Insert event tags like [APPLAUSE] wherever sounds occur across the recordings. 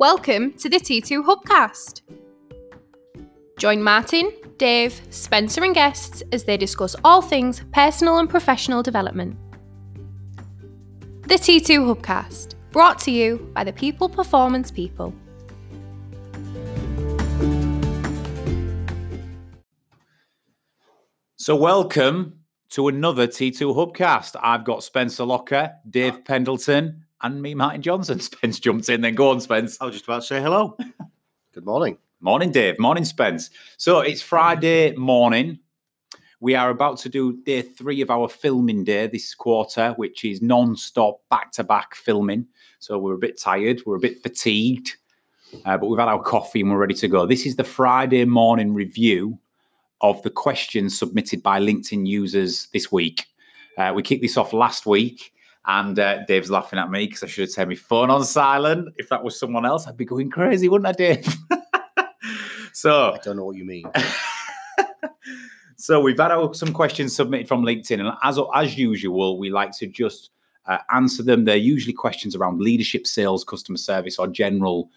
Welcome to the T2 Hubcast. Join Martin, Dave, Spencer, and guests as they discuss all things personal and professional development. The T2 Hubcast, brought to you by the People Performance People. So, welcome to another T2 Hubcast. I've got Spencer Locker, Dave Pendleton, and me, Martin Johnson. [LAUGHS] Spence jumped in, then go on, Spence. I was just about to say hello. [LAUGHS] Good morning. Morning, Dave. Morning, Spence. So, it's Friday morning. We are about to do day three of our filming day this quarter, which is non stop, back to back filming. So, we're a bit tired, we're a bit fatigued, uh, but we've had our coffee and we're ready to go. This is the Friday morning review of the questions submitted by LinkedIn users this week. Uh, we kicked this off last week, and uh, Dave's laughing at me because I should have turned my phone on silent. If that was someone else, I'd be going crazy, wouldn't I, Dave? [LAUGHS] so I don't know what you mean. [LAUGHS] so we've had our, some questions submitted from LinkedIn, and as as usual, we like to just uh, answer them. They're usually questions around leadership, sales, customer service, or general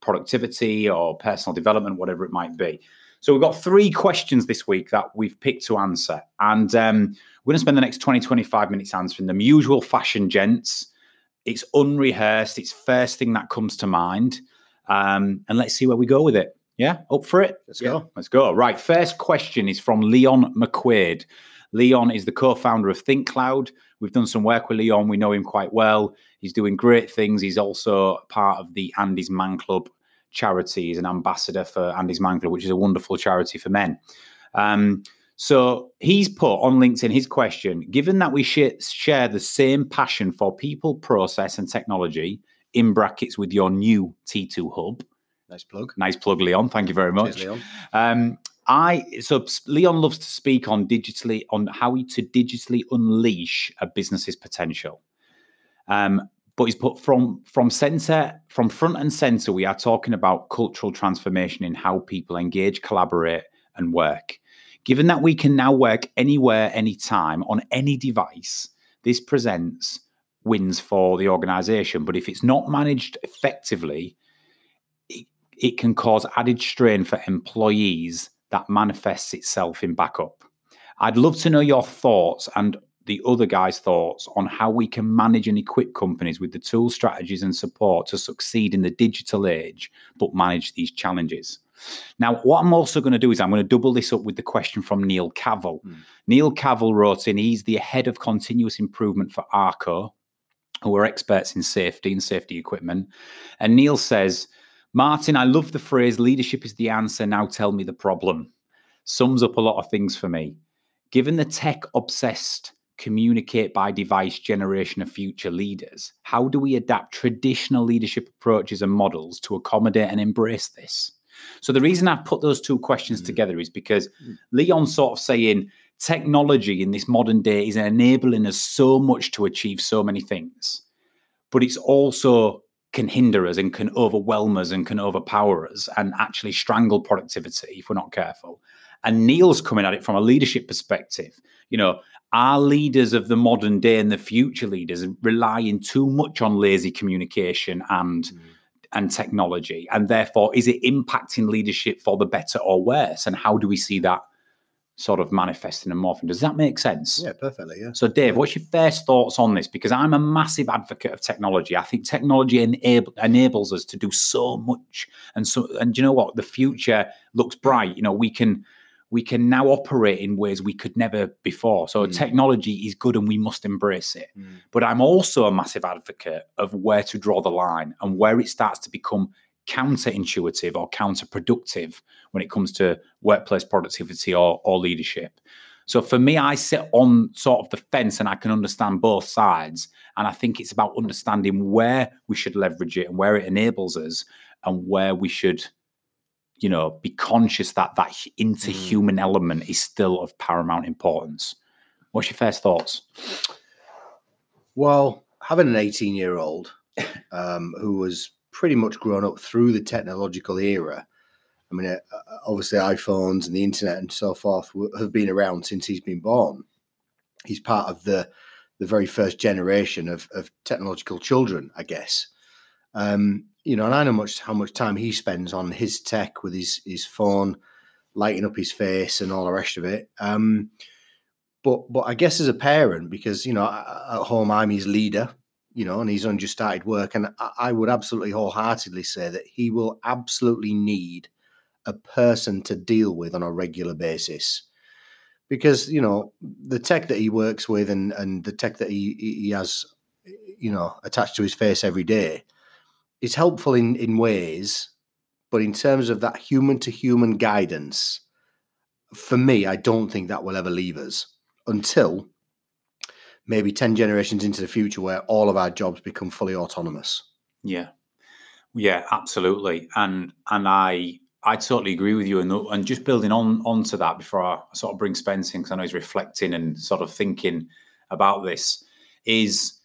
productivity or personal development, whatever it might be. So we've got three questions this week that we've picked to answer. And um, we're going to spend the next 20, 25 minutes answering them. Usual fashion, gents. It's unrehearsed. It's first thing that comes to mind. Um, and let's see where we go with it. Yeah, up for it? Let's yeah. go. Let's go. Right. First question is from Leon McQuaid. Leon is the co founder of ThinkCloud. We've done some work with Leon. We know him quite well. He's doing great things. He's also part of the Andy's Man Club charity. He's an ambassador for Andy's Man Club, which is a wonderful charity for men. Um, so he's put on LinkedIn his question Given that we share the same passion for people, process, and technology, in brackets with your new T2 Hub. Nice plug. Nice plug, Leon. Thank you very much. Cheers, Leon. Um, I so Leon loves to speak on digitally on how to digitally unleash a business's potential. Um, but he's put from from center from front and center we are talking about cultural transformation in how people engage collaborate and work. Given that we can now work anywhere anytime on any device this presents wins for the organization. But if it's not managed effectively it, it can cause added strain for employees that manifests itself in backup. I'd love to know your thoughts and the other guy's thoughts on how we can manage and equip companies with the tools, strategies, and support to succeed in the digital age, but manage these challenges. Now, what I'm also going to do is I'm going to double this up with the question from Neil Cavill. Mm. Neil Cavill wrote in, he's the head of continuous improvement for ARCO, who are experts in safety and safety equipment. And Neil says, Martin, I love the phrase leadership is the answer. Now tell me the problem. Sums up a lot of things for me. Given the tech obsessed communicate by device generation of future leaders? How do we adapt traditional leadership approaches and models to accommodate and embrace this? So, the reason I've put those two questions mm. together is because mm. Leon's sort of saying technology in this modern day is enabling us so much to achieve so many things, but it's also can hinder us and can overwhelm us and can overpower us and actually strangle productivity if we're not careful. And Neil's coming at it from a leadership perspective. You know, are leaders of the modern day and the future leaders relying too much on lazy communication and mm. and technology. And therefore is it impacting leadership for the better or worse? And how do we see that sort of manifesting and morphing? Does that make sense? Yeah perfectly yeah. So dave what's your first thoughts on this? Because i'm a massive advocate of technology. I think technology enable, enables us to do so much and so and you know what? The future looks bright. You know we can we can now operate in ways we could never before. So mm. technology is good and we must embrace it. Mm. But I'm also a massive advocate of where to draw the line and where it starts to become counterintuitive or counterproductive when it comes to workplace productivity or, or leadership. So for me, I sit on sort of the fence and I can understand both sides. And I think it's about understanding where we should leverage it and where it enables us and where we should you know, be conscious that that interhuman mm. element is still of paramount importance. What's your first thoughts? Well, having an 18 year old um, who was pretty much grown up through the technological era. I mean, uh, uh, obviously, iPhones and the internet and so forth have been around since he's been born. He's part of the the very first generation of, of technological children, I guess. Um, you know, and I know much how much time he spends on his tech with his his phone, lighting up his face and all the rest of it. Um, but but I guess as a parent, because you know at home I'm his leader, you know, and he's only just started work, and I, would absolutely wholeheartedly say that he will absolutely need a person to deal with on a regular basis because you know the tech that he works with and and the tech that he he has you know attached to his face every day is helpful in in ways but in terms of that human to human guidance for me i don't think that will ever leave us until maybe 10 generations into the future where all of our jobs become fully autonomous. Yeah. Yeah absolutely. And and i I totally agree with you, and and just building on onto that before I sort of bring Spence in because I know he's reflecting and sort of thinking about this is,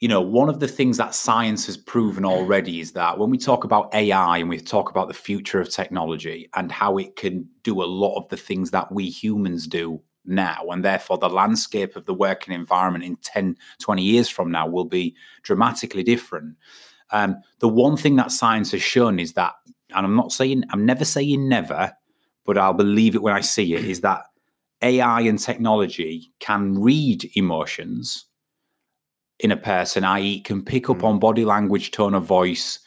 you know, one of the things that science has proven already is that when we talk about AI and we talk about the future of technology and how it can do a lot of the things that we humans do now, and therefore the landscape of the working environment in 10, 20 years from now will be dramatically different. Um, the one thing that science has shown is that and I'm not saying, I'm never saying never, but I'll believe it when I see it, is that AI and technology can read emotions in a person, i.e., can pick up mm. on body language, tone of voice,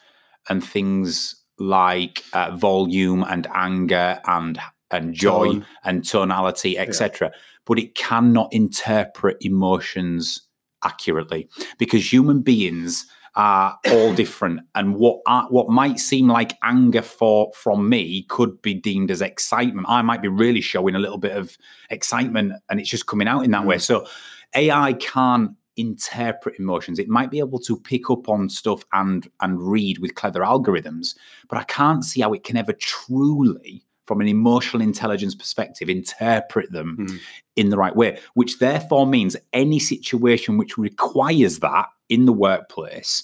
and things like uh, volume and anger and and joy Tone. and tonality, etc. Yeah. But it cannot interpret emotions accurately because human beings are all [COUGHS] different, and what are, what might seem like anger for from me could be deemed as excitement. I might be really showing a little bit of excitement, and it's just coming out in that mm. way. So AI can't interpret emotions. It might be able to pick up on stuff and and read with clever algorithms, but I can't see how it can ever truly from an emotional intelligence perspective, interpret them mm. in the right way, which therefore means any situation which requires that in the workplace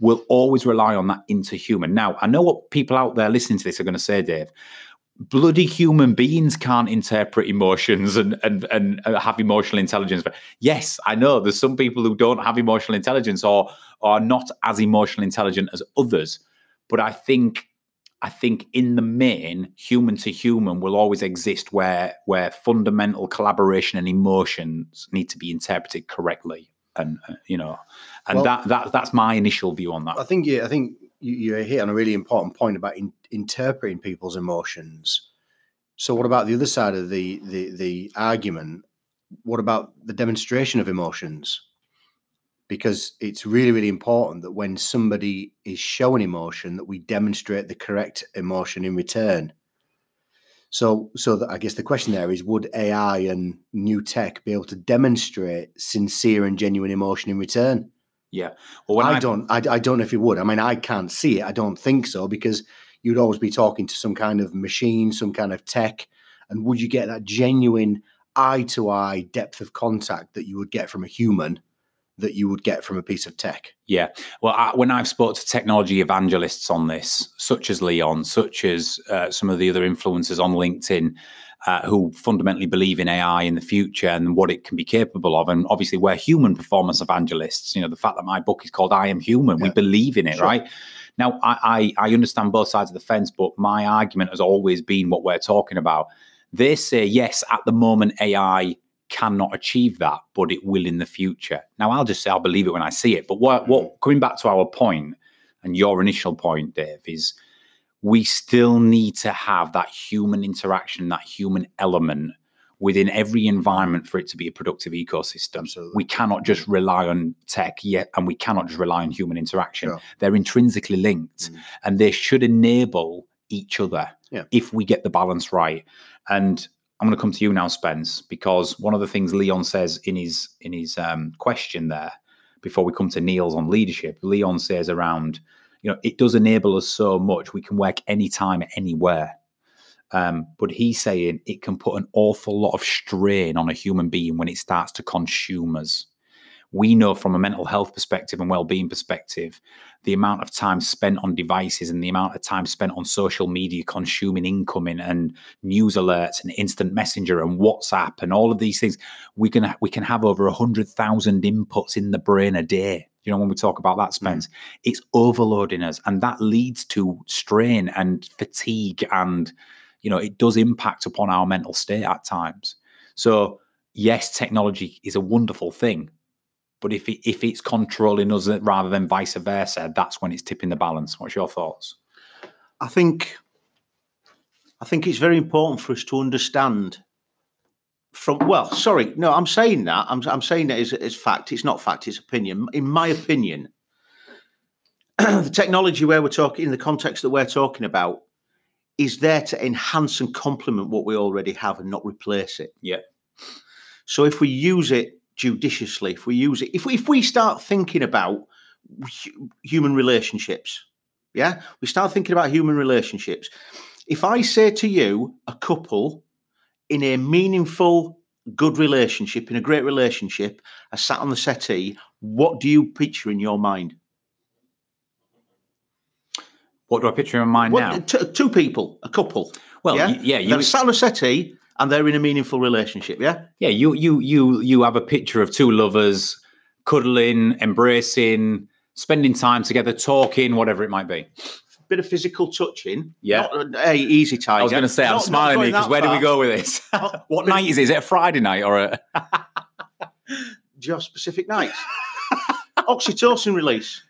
will always rely on that interhuman. Now, I know what people out there listening to this are going to say, Dave. Bloody human beings can't interpret emotions and, and and have emotional intelligence. But yes, I know there's some people who don't have emotional intelligence or are not as emotional intelligent as others. But I think I think in the main, human to human will always exist where where fundamental collaboration and emotions need to be interpreted correctly and uh, you know, and well, that that that's my initial view on that. I think yeah, I think you, you hit on a really important point about in, interpreting people's emotions. So, what about the other side of the the the argument? What about the demonstration of emotions? Because it's really, really important that when somebody is showing emotion, that we demonstrate the correct emotion in return. So, so that I guess the question there is: Would AI and new tech be able to demonstrate sincere and genuine emotion in return? Yeah. Well, I, I, don't. I, I don't know if it would. I mean, I can't see it. I don't think so because you'd always be talking to some kind of machine, some kind of tech, and would you get that genuine eye to eye depth of contact that you would get from a human? that you would get from a piece of tech. Yeah. Well, I, when I've spoke to technology evangelists on this, such as Leon, such as uh, some of the other influencers on LinkedIn, uh, who fundamentally believe in AI in the future and what it can be capable of, and obviously we're human performance evangelists. You know, the fact that my book is called "I Am Human," yeah. we believe in it, sure. right? Now, I, I I understand both sides of the fence, but my argument has always been what we're talking about. They say yes, at the moment AI cannot achieve that, but it will in the future. Now, I'll just say I'll believe it when I see it. But what, what mm. coming back to our point and your initial point, Dave, is we still need to have that human interaction, that human element within every environment for it to be a productive ecosystem. Absolutely. We cannot just rely on tech yet, and we cannot just rely on human interaction. Sure. They're intrinsically linked, mm. and they should enable each other yeah. if we get the balance right. And I'm going to come to you now, Spence, because one of the things Leon says in his in his um, question there, before we come to Neil's on leadership, Leon says around, you know, it does enable us so much. We can work anytime, anywhere. Um, but he's saying it can put an awful lot of strain on a human being when it starts to consume us we know from a mental health perspective and well-being perspective the amount of time spent on devices and the amount of time spent on social media consuming incoming and news alerts and instant messenger and whatsapp and all of these things we can we can have over 100,000 inputs in the brain a day You know, when we talk about that, hmm. Spence, it's overloading us, and that leads to strain and fatigue, and you know, it does impact upon our mental state at times. So, yes, technology is a wonderful thing, but if it, if it's controlling us rather than vice versa, that's when it's tipping the balance. What's your thoughts? I think I think it's very important for us to understand from well, sorry, no, I'm saying that. I'm I'm saying that is as, as fact. It's not fact, it's opinion. In my opinion, [CLEARS THROAT] the technology where we're talking in the context that we're talking about is there to enhance and complement what we already have and not replace it. Yeah. So if we use it judiciously, if we use it, if we if we start thinking about hu- human relationships, yeah, we start thinking about human relationships. If I say to you, a couple in a meaningful, good relationship, in a great relationship, I sat on the settee, what do you picture in your mind? What do I picture in my mind now? t- two people, a couple. Well, yeah, y- yeah, you- they're sat on a settee and they're in a meaningful relationship. Yeah, Yeah, you you you you have a picture of two lovers cuddling, embracing, spending time together, talking, whatever it might be. Bit of physical touching. Yeah. Not, uh, hey, easy tiger. I was going to say, I'm Not- smiling because where do we go with this? [LAUGHS] what night is it? Is it a Friday night or a? Do you have specific nights? [LAUGHS] oxytocin release.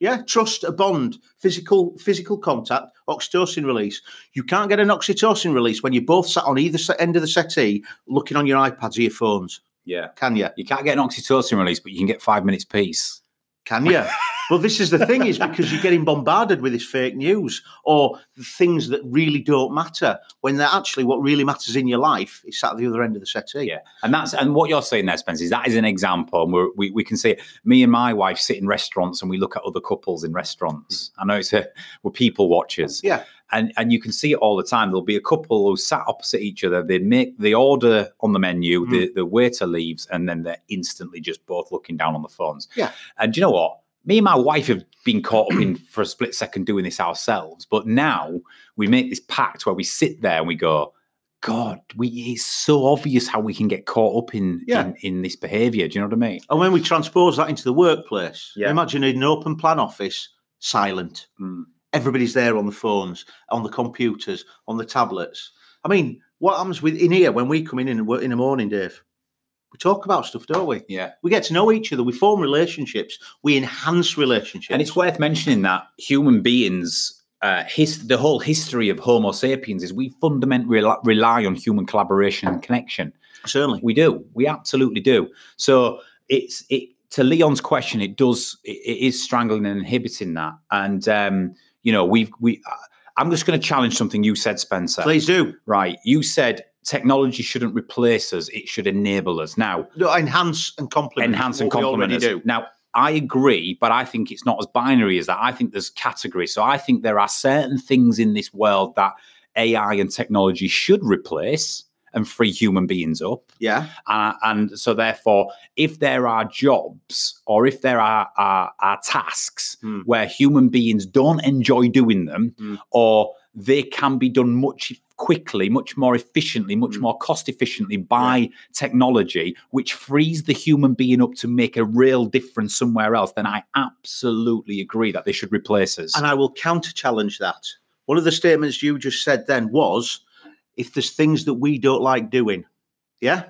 Yeah, trust, a bond, physical physical contact, oxytocin release. You can't get an oxytocin release when you're both sat on either end of the settee looking on your iPads or your phones. Yeah, Can you? you can't get an oxytocin release, but you can get five minutes peace. Can you? [LAUGHS] well, this is the thing is because you're getting bombarded with this fake news or things that really don't matter when they're actually what really matters in your life is sat at the other end of the settee. Yeah, and that's and what you're saying there, Spence, is that is an example. And we're, we we can see it. Me and my wife sit in restaurants and we look at other couples in restaurants. I know it's a, we're people watchers. Yeah. and and you can see it all the time. There'll be a couple who sat opposite each other. They make the order on the menu. Mm. The the waiter leaves, and then they're instantly just both looking down on the phones. Yeah. and do you know what? Me and my wife have been caught up in for a split second doing this ourselves, but now we make this pact where we sit there and we go, God, we it's so obvious how we can get caught up in Yeah. in, in this behaviour. Do you know what I mean? And when we transpose that into the workplace, Yeah. imagine in an open plan office, silent. Mm. Everybody's there on the phones, on the computers, on the tablets. I mean, what happens with in here when we come in in, in the morning, Dave? We talk about stuff, don't we? Yeah. We get to know each other. We form relationships. We enhance relationships. And it's worth mentioning that human beings, uh, his, the whole history of Homo sapiens is we fundamentally rely, rely on human collaboration and connection. certainly. We do. We absolutely do. So it's it to Leon's question. It does. It, it is strangling and inhibiting that. And um, you know, we've we. uh, I'm just going to challenge something you said, Spencer. Please do Right. You said technology shouldn't replace us; it should enable us. Now, No, enhance and complement. enhance and complement us. do. Now, I agree, but I think it's not as binary as that. I think there's categories. So I think there are certain things in this world that AI and technology should replace and free human beings up. Yeah, Uh, and so, therefore, if there are jobs or if there are, are, are tasks Hmm. where human beings don't enjoy doing them, Hmm. or they can be done much quickly, much more efficiently, much Hmm. more cost efficiently by technology, which frees the human being up to make a real difference somewhere else, then I absolutely agree that they should replace us. and I will counter challenge that. One of the statements you just said then was, if there's things that we don't like doing, yeah,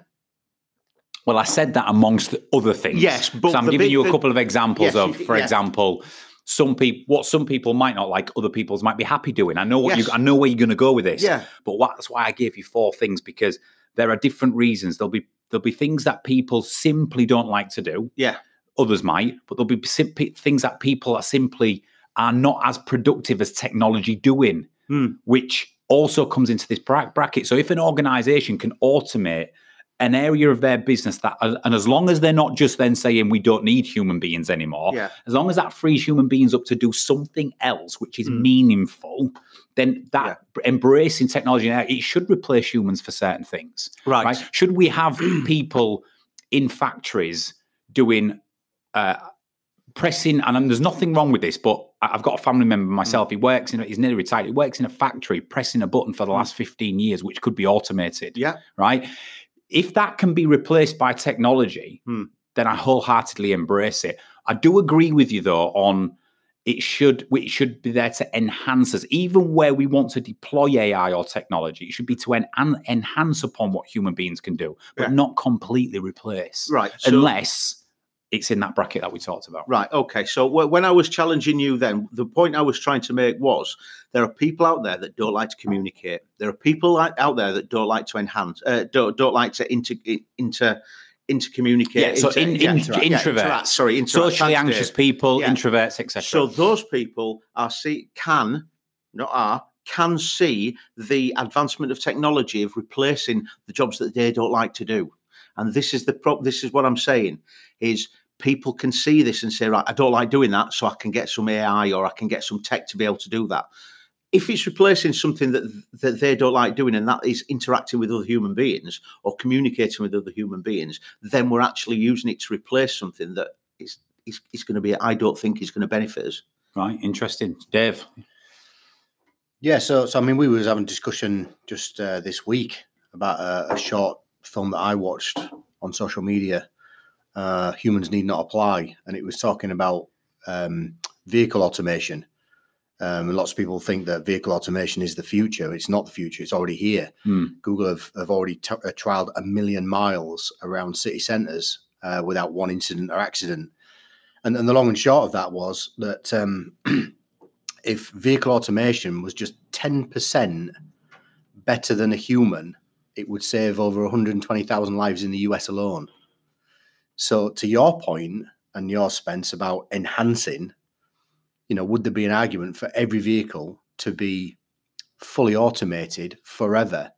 Well, I said that amongst other things. Yes, but so I'm giving big you a couple of examples Yes, of, for yeah. example, some people what some people might not like, other people's might be happy doing. I know what Yes. you I know where you're going to go with this. yeah, But what, that's why I gave you four things because there are different reasons. There'll be there'll be things that people simply don't like to do. yeah, Others might, but there'll be sim- things that people are simply are not as productive as technology doing, Hmm. which also comes into this bracket. So if an organization can automate an area of their business that, and as long as they're not just then saying we don't need human beings anymore, yeah, as long as that frees human beings up to do something else which is Mm. meaningful, then that embracing technology now it should replace humans for certain things. right, Right? Should we have [CLEARS THROAT] people in factories doing uh, pressing? And there's nothing wrong with this, but I've got a family member myself. He works in. A, he's nearly retired. He works in a factory pressing a button for the last 15 years, which could be automated yeah, right? If that can be replaced by technology, Hmm. then I wholeheartedly embrace it. I do agree with you though on it should it should be there to enhance us even where we want to deploy ai or technology it should be to en- en- enhance upon what human beings can do but Yeah. not completely replace Right. So, unless it's in that bracket that we talked about Right. Okay. So wh- when I was challenging you, then the point I was trying to make was there are people out there that don't like to communicate. There are people like, out there that don't like to enhance, uh, don't don't like to inter inter intercommunicate. Yeah, so inter- in- yeah, in- interact- yeah, introverts. interact, sorry, interact. socially anxious people Yeah. introverts etc So those people are see can not are can see the advancement of technology of replacing the jobs that they don't like to do. And this is the pro- this is what I'm saying is people can see this and say right I don't like doing that so I can get some AI or I can get some tech to be able to do that. If it's replacing something that that they don't like doing and that is interacting with other human beings or communicating with other human beings, then we're actually using it to replace something that is is, is going to be I don't think is going to benefit us. right interesting dave Yeah, so so I mean, we was having a discussion just uh, this week about a, a short film that I watched on social media. Uh, Humans need not apply, and it was talking about um, vehicle automation. Um, and lots of people think that vehicle automation is the future. It's not the future. It's already here. Hmm. Google have, have already t- uh, trialed a million miles around city centres uh, without one incident or accident. And, and the long and short of that was that um, [CLEARS THROAT] if vehicle automation was just 10% better than a human, it would save over 120,000 lives in the US alone. So, to your point and your Spence about enhancing, you know, would there be an argument for every vehicle to be fully automated forever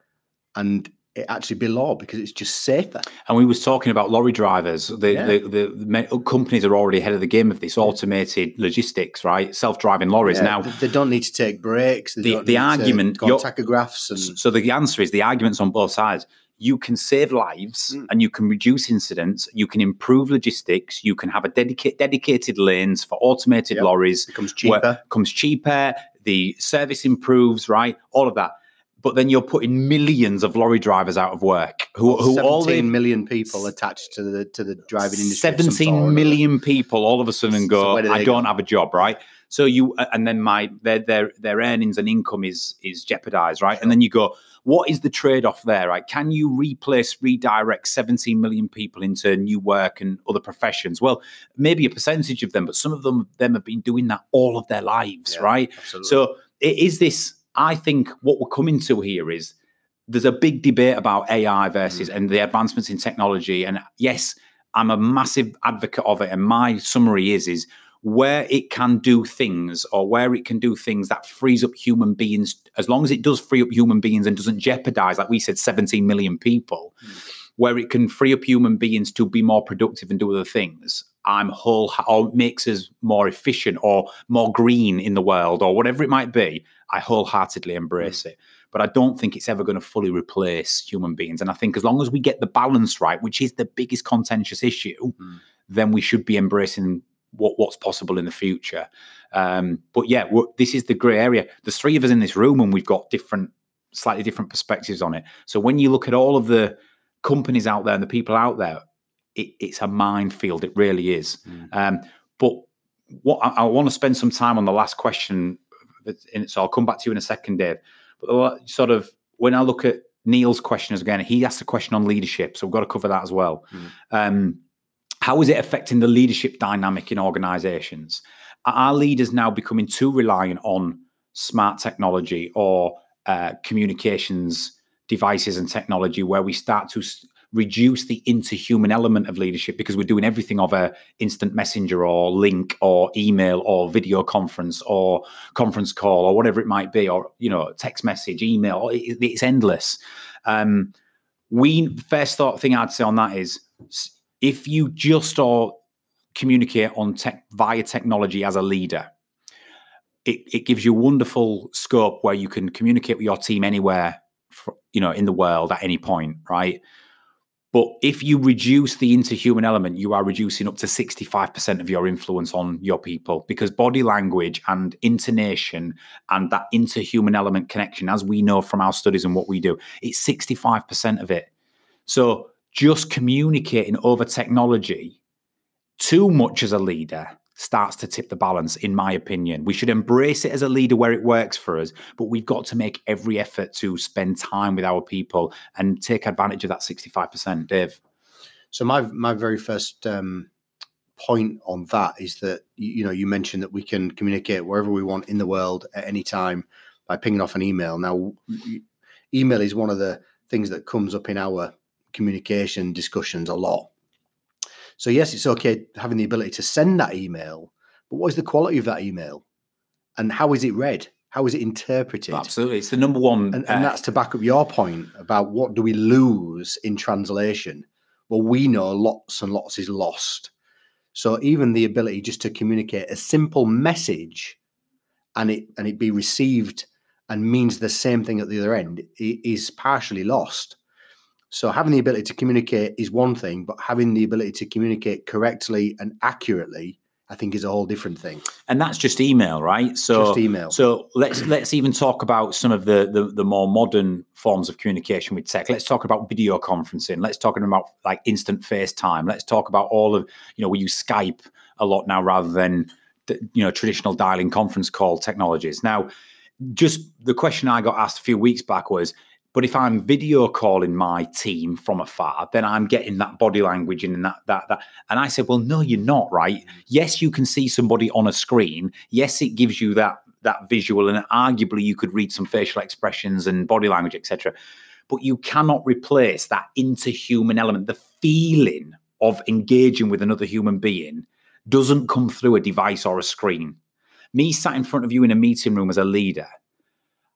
and it actually be law because it's just safer? And we was talking about lorry drivers. The, Yeah. the, the, the companies are already ahead of the game of this automated logistics, right? Self-driving lorries. Yeah, Now, th- they don't need to take breaks. They The- the to argument- go tachographs and So the answer is the arguments on both sides. You can save lives Mm. and you can reduce incidents. You can improve logistics. You can have a dedicated dedicated lanes for automated Yep. lorries. becomes where- cheaper. comes cheaper. The service improves, right? All of that. But then you're putting millions of lorry drivers out of work who, who all they 17 million people attached to the to the driving industry. of some sort or Seventeen another. million people all of a sudden go, do I don't go? have a job, right? So you and then my their their their earnings and income is is jeopardized, right? And then you go, what is the trade-off there, right? Can you replace, redirect 17 million people into new work and other professions? Well, maybe a percentage of them, but some of them them have been doing that all of their lives, Yeah, right? Absolutely. So it is this. I think what we're coming to here is there's a big debate about AI versus Mm. and the advancements in technology. And yes, I'm a massive advocate of it. And my summary is is where it can do things or where it can do things that frees up human beings, as long as it does free up human beings and doesn't jeopardize, like we said, 17 million people, where it can free up human beings to be more productive and do other things. I'm whole or makes us more efficient or more green in the world or whatever it might be. I wholeheartedly embrace it. But I don't think it's ever going to fully replace human beings. And I think as long as we get the balance right, which is the biggest contentious issue, Mm. then we should be embracing what, what's possible in the future. Um, but yeah, this is the grey area. There's three of us in this room, and we've got different, slightly different perspectives on it. So when you look at all of the companies out there and the people out there, it, it's a minefield. It really is. Mm. Um, but what I, I want to spend some time on the last question, that's in it, so I'll come back to you in a second, Dave. But sort of when I look at Neil's questions again, he asked a question on leadership, so we've got to cover that as well. Mm. Um, how is it affecting the leadership dynamic in organizations? Are leaders now becoming too reliant on smart technology or uh, communications devices and technology where we start to s- reduce the interhuman element of leadership because we're doing everything of a instant messenger or link or email or video conference or conference call or whatever it might be or you know text message email it's endless. Um we first thought thing i'd say on that is if you just or communicate on tech via technology as a leader it, it gives you wonderful scope where you can communicate with your team anywhere fr- you know in the world at any point right but if you reduce the interhuman element you are reducing up to 65% of your influence on your people because body language and intonation and that interhuman element connection as we know from our studies and what we do it's 65% of it. So just communicating over technology too much as a leader starts to tip the balance, in my opinion. We should embrace it as a leader where it works for us, but we've got to make every effort to spend time with our people and take advantage of that 65%. Dave. So my my very first um, point on that is that you, know you mentioned that we can communicate wherever we want in the world at any time by pinging off an email. Now, email is one of the things that comes up in our communication discussions a lot. So yes, it's okay having the ability to send that email, but what is the quality of that email, and how is it read? How is it interpreted? Absolutely, it's the number one, and, and uh, that's to back up your point about what do we lose in translation. Well, we know lots and lots is lost. So even the ability just to communicate a simple message and it and it be received and means the same thing at the other end is partially lost. So having the ability to communicate is one thing, but having the ability to communicate correctly and accurately I think is a whole different thing. And that's just email, right? So just email. So let's let's even talk about some of the, the, the more modern forms of communication with tech. Let's talk about video conferencing. Let's talk about like instant FaceTime. Let's talk about all of you know we use Skype a lot now rather than you know traditional dialing conference call technologies. Now, just the question I got asked a few weeks back was but if I'm video calling my team from afar, then I'm getting that body language and that that that. And I said, well, no, you're not, right? Yes, you can see somebody on a screen. Yes, it gives you that that visual, and arguably you could read some facial expressions and body language, etc. But you cannot replace that interhuman element, the feeling of engaging with another human being doesn't come through a device or a screen. Me sat in front of you in a meeting room as a leader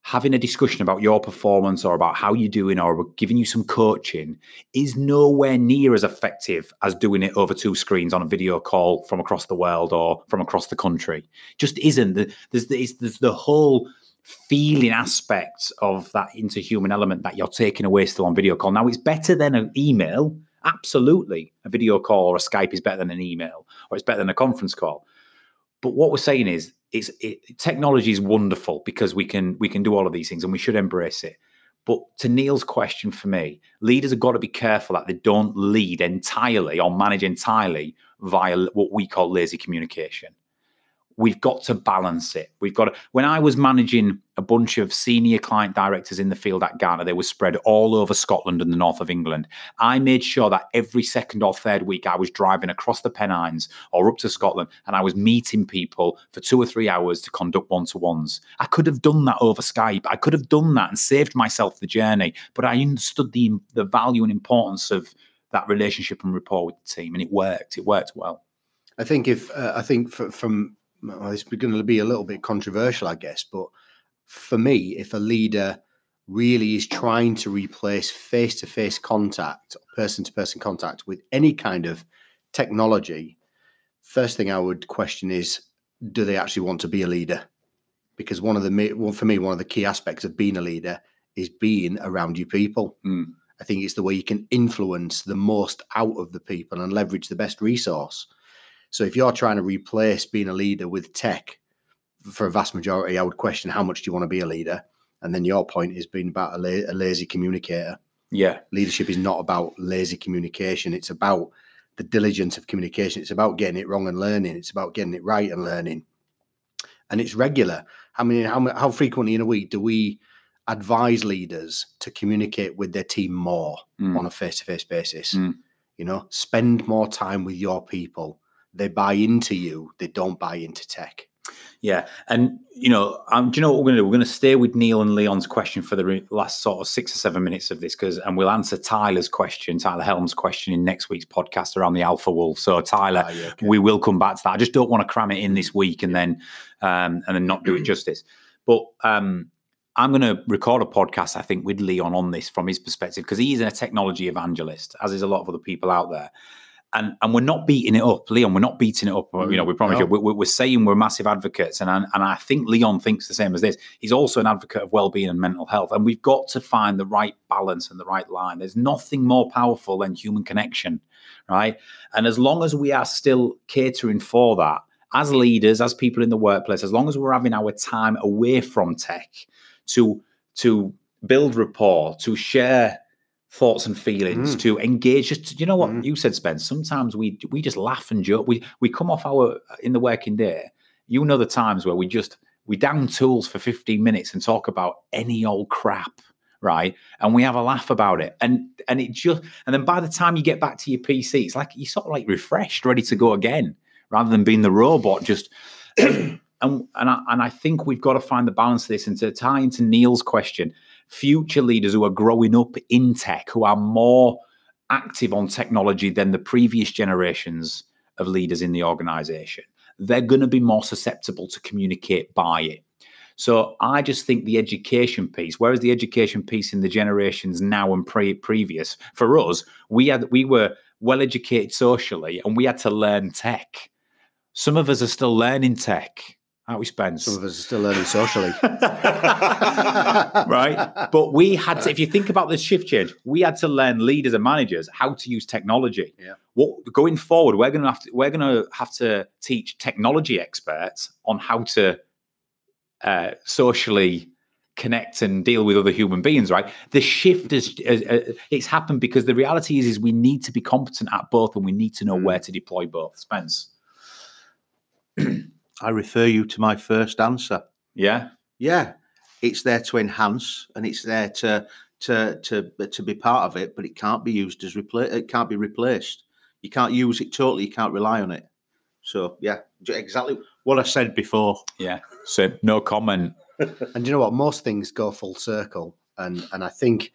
having a discussion about your performance or about how you're doing or giving you some coaching is nowhere near as effective as doing it over two screens on a video call from across the world or from across the country. Just isn't. There's, there's, the whole feeling aspect of that interhuman element that you're taking away still on video call. Now, it's better than an email. Absolutely. A video call or a Skype is better than an email or it's better than a conference call. But what we're saying is, it's it, technology is wonderful because we can we can do all of these things and we should embrace it. But to Neil's question for me, leaders have got to be careful that they don't lead entirely or manage entirely via what we call lazy communication we've got to balance it. We've got to, when I was managing a bunch of senior client directors in the field at Gartner, they were spread all over Scotland and the north of England. I made sure that every second or third week I was driving across the Pennines or up to Scotland and I was meeting people for two or three hours to conduct one to ones. I could have done that over Skype. I could have done that and saved myself the journey, but I understood the, the value and importance of that relationship and rapport with the team and it worked. It worked well. I think if, uh, I think from, well, it's going to be a little bit controversial, I guess, but for me, if a leader really is trying to replace face to face contact, person to person contact with any kind of technology, first thing I would question is do they actually want to be a leader? Because one of the, well, for me, one of the key aspects of being a leader is being around your people. Mm. I think it's the way you can influence the most out of the people and leverage the best resource. So if you're trying to replace being a leader with tech, for a vast majority, I would question how much do you want to be a leader? And then your point is being about a, la- a lazy communicator. Yeah. Leadership is not about lazy communication. It's about the diligence of communication. It's about getting it wrong and learning. It's about getting it right and learning. And it's regular. I mean, how, how frequently in a week do we advise leaders to communicate with their team more mm. on a face to face basis? Mm. You know, spend more time with your people they buy into you, they don't buy into tech. Yeah, and you know, um, do you know what we're going to do? We're going to stay with Neil and Leon's question for the re- last sort of six or seven minutes of this, because and we'll answer Tyler's question, Tyler Helm's question in next week's podcast around the Alpha Wolf. So, Tyler, ah, yeah, okay. we will come back to that. I just don't want to cram it in this week and then um, and then not do it [CLEARS THROAT] justice. But um, I'm going to record a podcast, I think, with Leon on this from his perspective, because he's a technology evangelist, as is a lot of other people out there and and we're not beating it up, Leon. We're not beating it up. You know, we promise no. you. We're, we're, saying we're massive advocates, and I, and I think Leon thinks the same as this. He's also an advocate of well-being and mental health, and we've got to find the right balance and the right line. There's nothing more powerful than human connection, right? And as long as we are still catering for that, as leaders, as people in the workplace, as long as we're having our time away from tech to to build rapport, to share thoughts and feelings Mm. to engage. Just you know what Mm. you said spence? Sometimes we we just laugh and joke. We we come off our in the working day you know the times where we just we down tools for 15 minutes and talk about any old crap right? And we have a laugh about it. And and it just and then by the time you get back to your pc it's like you're sort of like refreshed ready to go again rather than being the robot just [CLEARS THROAT] and and I, and I think we've got to find the balance of this. And to tie into neil's question future leaders who are growing up in tech who are more active on technology than the previous generations of leaders in the organization. They're going to be more susceptible to communicate by it. So I just think the education piece, whereas the education piece in the generations now and pre- previous, for us, we had we were well educated socially and we had to learn tech. Some of us are still learning tech, aren't we, Spence? Some of us are still learning socially. [LAUGHS] right? But we had to, if you think about this shift change, we had to learn leaders and managers how to use technology. Yeah. What going forward, we're gonna have to we're gonna have to teach technology experts on how to uh, socially connect and deal with other human beings right the shift is uh, uh, it's happened because the reality is is we need to be competent at both and we need to know Mm. where to deploy both spence [CLEARS THROAT] I refer you to my first answer. yeah Yeah, it's there to enhance and it's there to to to to be part of it, but it can't be used as replace. It can't be replaced. You can't use it totally. You can't rely on it. So yeah, exactly what I said before. yeah so no comment [LAUGHS] And you know what? Most things go full circle, and and I think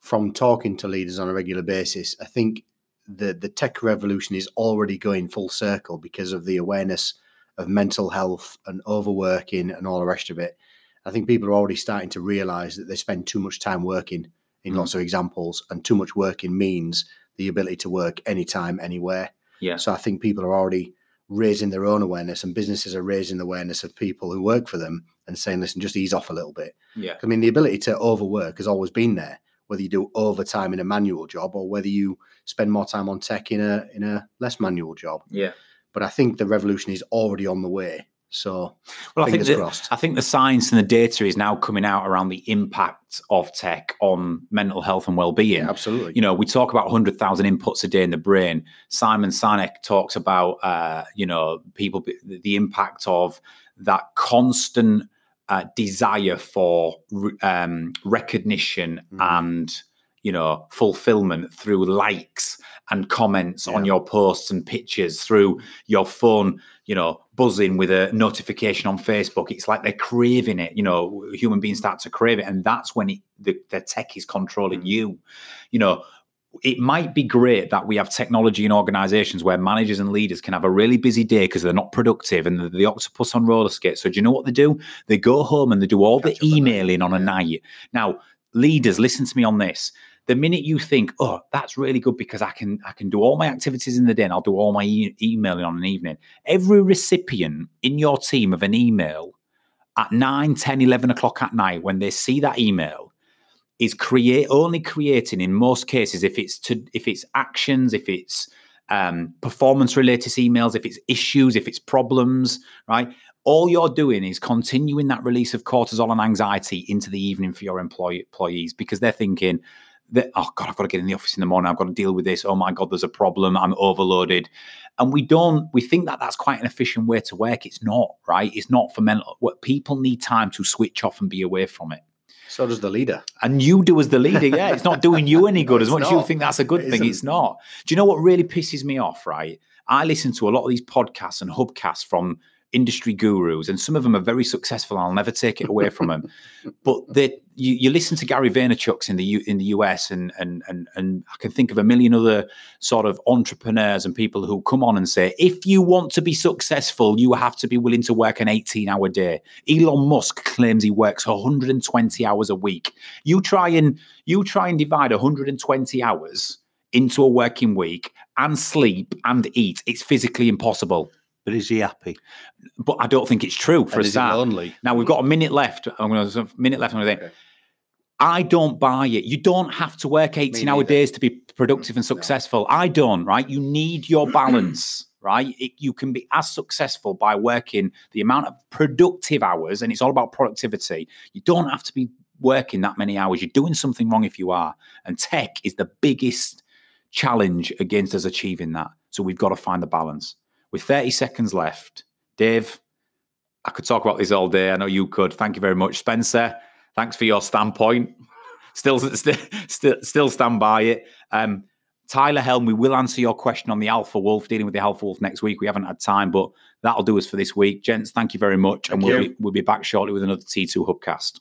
from talking to leaders on a regular basis, I think the the tech revolution is already going full circle because of the awareness of mental health and overworking and all the rest of it. I think people are already starting to realize that they spend too much time working in Mm. lots of examples, and too much working means the ability to work anytime, anywhere. yeah So I think people are already raising their own awareness, and businesses are raising the awareness of people who work for them and saying, "Listen, just ease off a little bit." yeah I mean, the ability to overwork has always been there, whether you do overtime in a manual job or whether you spend more time on tech in a in a less manual job. yeah But I think the revolution is already on the way. So Well, I think crossed. I think the science and the data is now coming out around the impact of tech on mental health and well-being. yeah, absolutely. You know, we talk about 100,000 inputs a day in the brain. Simon Sinek talks about, uh, you know, people, the the impact of that constant uh, desire for um, recognition Mhm. and, you know, fulfillment through likes and comments on your posts and pictures through your phone, you know, buzzing with a notification on Facebook. It's like they're craving it. You know, human beings start to crave it, and that's when it, the, the tech is controlling Mm. you. You know, it might be great that we have technology in organizations where managers and leaders can have a really busy day because they're not productive and they're the octopus on roller skates. So do you know what they do? They go home and they do all Catch the emailing on a night. Now, leaders, listen to me on this. The minute you think, "Oh, that's really good because I can I can do all my activities in the day and I'll do all my e- emailing on an evening," every recipient in your team of an email at 9, 10, 11 o'clock at night when they see that email is create only creating in most cases if it's to if it's actions if it's um, performance related emails if it's issues if it's problems right? All you're doing is continuing that release of cortisol and anxiety into the evening for your employee, employees because they're thinking that oh god i've got to get in the office in the morning i've got to deal with this oh my god there's a problem i'm overloaded and we don't we think that that's quite an efficient way to work it's not right it's not for mental what people need time to switch off and be away from it so does the leader. and you do as the leader, yeah. It's not doing you any good [LAUGHS] as much as you think that's a good It thing. isn't. It's not. Do you know what really pisses me off, right? I listen to a lot of these podcasts and hubcasts from industry gurus, and some of them are very successful. I'll never take it away from them. But they, you, you listen to Gary Vaynerchuk's in the U, in the US, and and and and I can think of a million other sort of entrepreneurs and people who come on and say, if you want to be successful, you have to be willing to work an 18 hour day. Elon Musk claims he works 120 hours a week. You try and you try and divide 120 hours into a working week and sleep and eat. It's physically impossible. But is he happy? But I don't think it's true for And a start. lonely? Now we've got a minute left. I'm going to minute left. I'm going to say, Okay. I don't buy it. You don't have to work 18 hour days to be productive and mm, No. successful. I don't, right? You need your [CLEARS THROAT] balance, right? It, you can be as successful by working the amount of productive hours, and it's all about productivity. You don't have to be working that many hours. You're doing something wrong if you are. And tech is the biggest challenge against us achieving that. So we've got to find the balance. With 30 seconds left, Dave, I could talk about this all day. I know you could. Thank you very much, Spencer. Thanks for your standpoint. Still, [LAUGHS] still, still, still stand by it. Um, Tyler Helm, we will answer your question on the Alpha Wolf, dealing with the Alpha Wolf next week. We haven't had time, but that'll do us for this week. Gents, thank you very much. Thank and we'll be, we'll be back shortly with another T2 Hubcast.